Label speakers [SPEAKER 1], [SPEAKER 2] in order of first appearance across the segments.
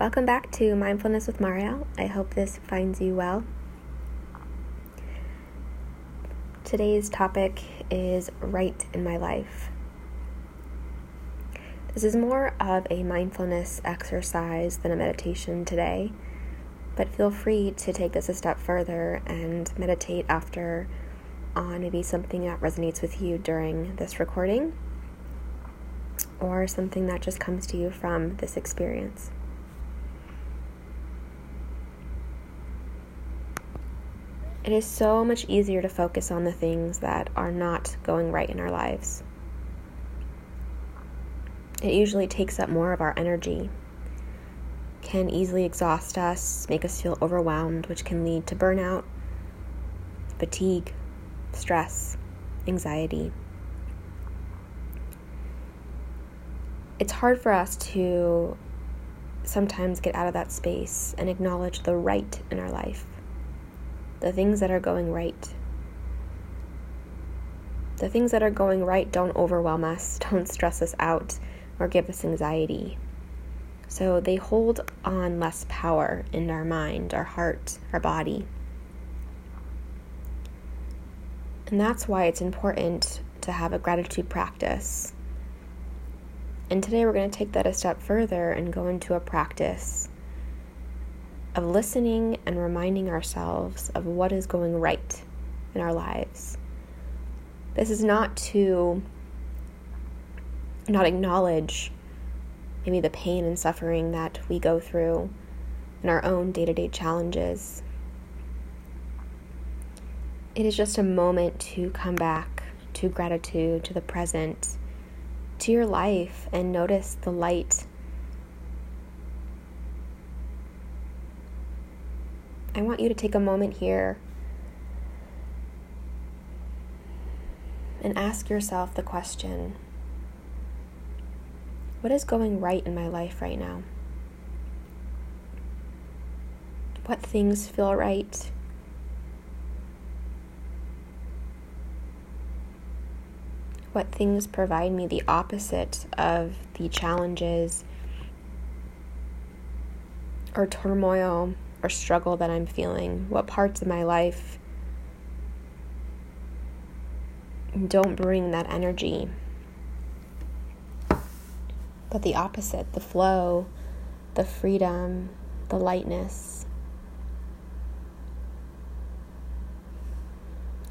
[SPEAKER 1] Welcome back to Mindfulness with Marielle. I hope this finds you well. Today's topic is right in my life. This is more of a mindfulness exercise than a meditation today, but feel free to take this a step further and meditate after on maybe something that resonates with you during this recording or something that just comes to you from this experience. It is so much easier to focus on the things that are not going right in our lives. It usually takes up more of our energy, can easily exhaust us, make us feel overwhelmed, which can lead to burnout, fatigue, stress, anxiety. It's hard for us to sometimes get out of that space and acknowledge the right in our life the things that are going right. The things that are going right don't overwhelm us, don't stress us out, or give us anxiety. So they hold on less power in our mind, our heart, our body. And that's why it's important to have a gratitude practice. And today we're going to take that a step further and go into a practice of listening and reminding ourselves of what is going right in our lives. This is not to not acknowledge maybe the pain and suffering that we go through in our own day to day challenges. It is just a moment to come back to gratitude, to the present, to your life, and notice the light I want you to take a moment here and ask yourself the question What is going right in my life right now? What things feel right? What things provide me the opposite of the challenges or turmoil or struggle that I'm feeling, what parts of my life don't bring that energy, but the opposite the flow, the freedom, the lightness.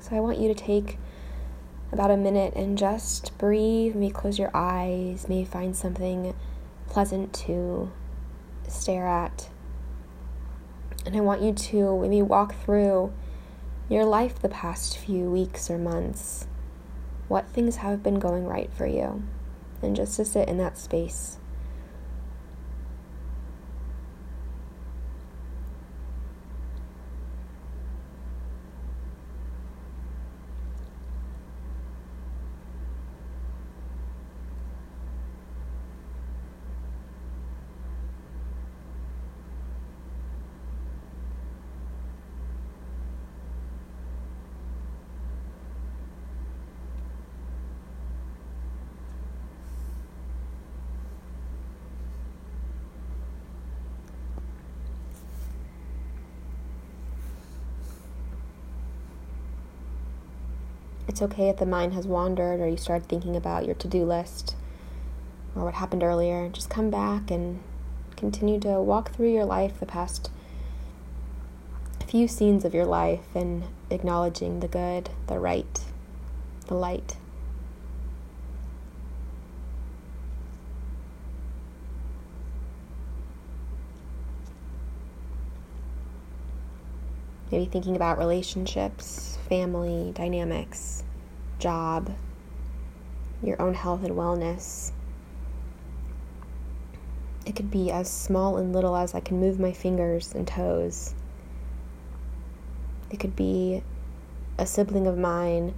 [SPEAKER 1] So I want you to take about a minute and just breathe. Maybe close your eyes, maybe find something pleasant to stare at. And I want you to maybe walk through your life the past few weeks or months. What things have been going right for you? And just to sit in that space. It's okay if the mind has wandered or you start thinking about your to do list or what happened earlier. Just come back and continue to walk through your life, the past few scenes of your life, and acknowledging the good, the right, the light. Maybe thinking about relationships, family, dynamics, job, your own health and wellness. It could be as small and little as I can move my fingers and toes. It could be a sibling of mine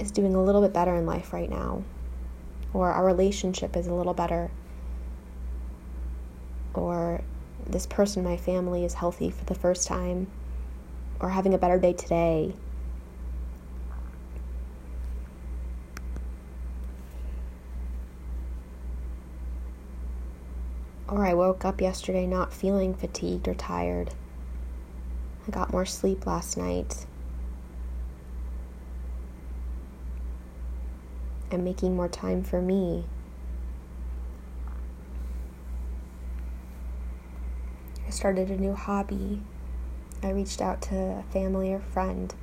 [SPEAKER 1] is doing a little bit better in life right now, or our relationship is a little better, or this person my family is healthy for the first time or having a better day today. Or I woke up yesterday not feeling fatigued or tired. I got more sleep last night. I'm making more time for me. Started a new hobby. I reached out to a family or friend.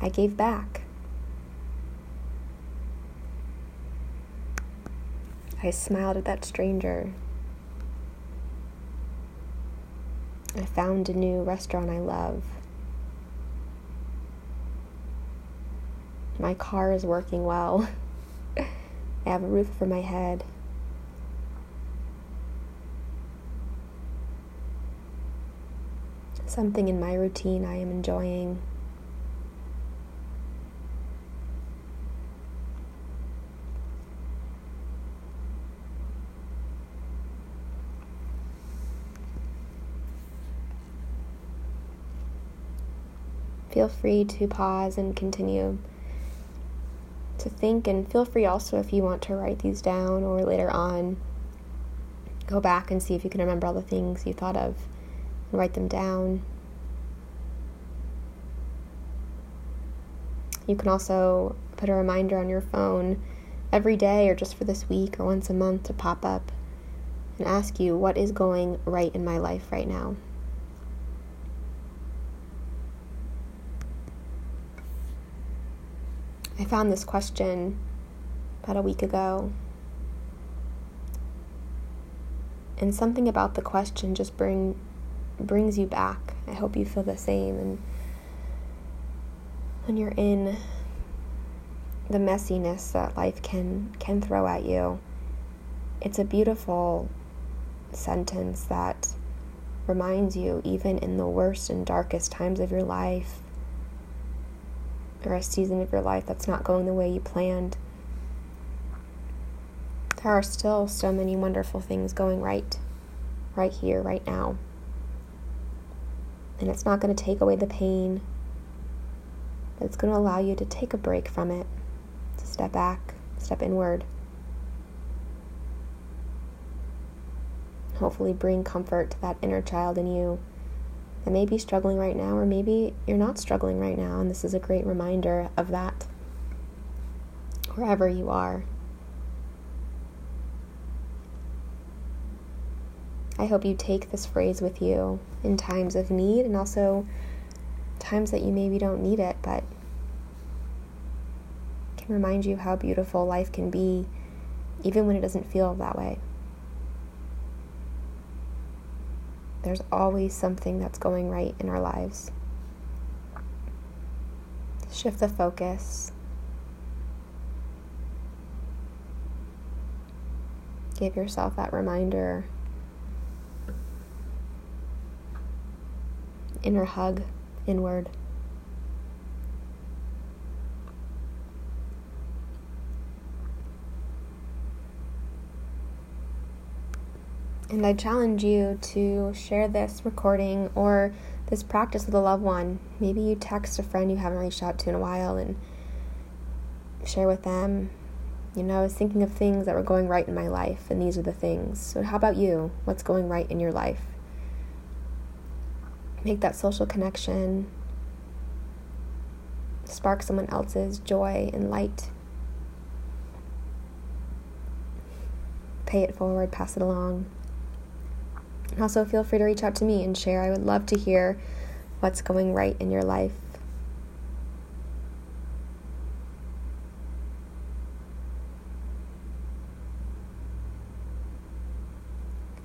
[SPEAKER 1] I gave back. I smiled at that stranger. I found a new restaurant I love. My car is working well. I have a roof over my head. Something in my routine I am enjoying. Feel free to pause and continue to think, and feel free also if you want to write these down or later on go back and see if you can remember all the things you thought of write them down. You can also put a reminder on your phone every day or just for this week or once a month to pop up and ask you what is going right in my life right now. I found this question about a week ago. And something about the question just bring brings you back. I hope you feel the same and when you're in the messiness that life can can throw at you. It's a beautiful sentence that reminds you even in the worst and darkest times of your life or a season of your life that's not going the way you planned, there are still so many wonderful things going right, right here, right now. And it's not going to take away the pain, but it's going to allow you to take a break from it, to step back, step inward. Hopefully, bring comfort to that inner child in you that may be struggling right now, or maybe you're not struggling right now, and this is a great reminder of that wherever you are. I hope you take this phrase with you in times of need and also times that you maybe don't need it, but can remind you how beautiful life can be even when it doesn't feel that way. There's always something that's going right in our lives. Shift the focus. Give yourself that reminder. Inner hug inward. And I challenge you to share this recording or this practice with a loved one. Maybe you text a friend you haven't reached out to in a while and share with them. You know, I was thinking of things that were going right in my life, and these are the things. So, how about you? What's going right in your life? Make that social connection, spark someone else's joy and light. Pay it forward, pass it along. And also, feel free to reach out to me and share. I would love to hear what's going right in your life.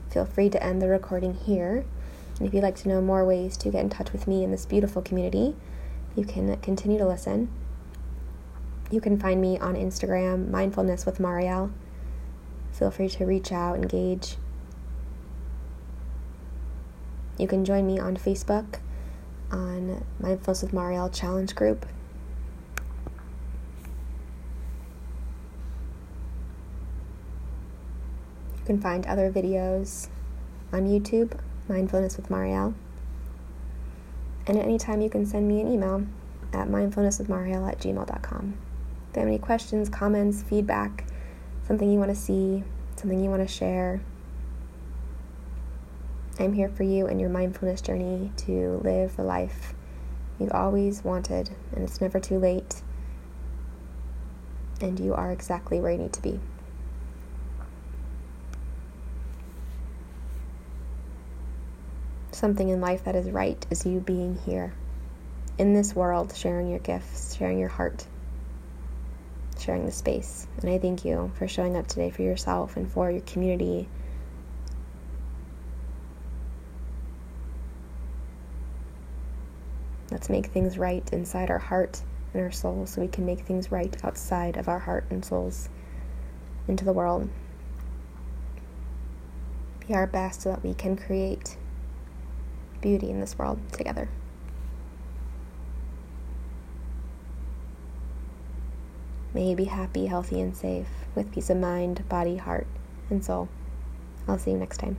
[SPEAKER 1] Feel free to end the recording here. And if you'd like to know more ways to get in touch with me in this beautiful community, you can continue to listen. You can find me on Instagram, Mindfulness with Marielle. Feel free to reach out, engage. You can join me on Facebook on Mindfulness with Marielle Challenge Group. You can find other videos on YouTube, Mindfulness with Marielle. And at any time, you can send me an email at mindfulnesswithmarielle at gmail.com. If you have any questions, comments, feedback, something you want to see, something you want to share. I'm here for you and your mindfulness journey to live the life you've always wanted, and it's never too late. And you are exactly where you need to be. Something in life that is right is you being here in this world, sharing your gifts, sharing your heart, sharing the space. And I thank you for showing up today for yourself and for your community. Let's make things right inside our heart and our soul so we can make things right outside of our heart and souls into the world. Be our best so that we can create beauty in this world together. May you be happy, healthy, and safe with peace of mind, body, heart, and soul. I'll see you next time.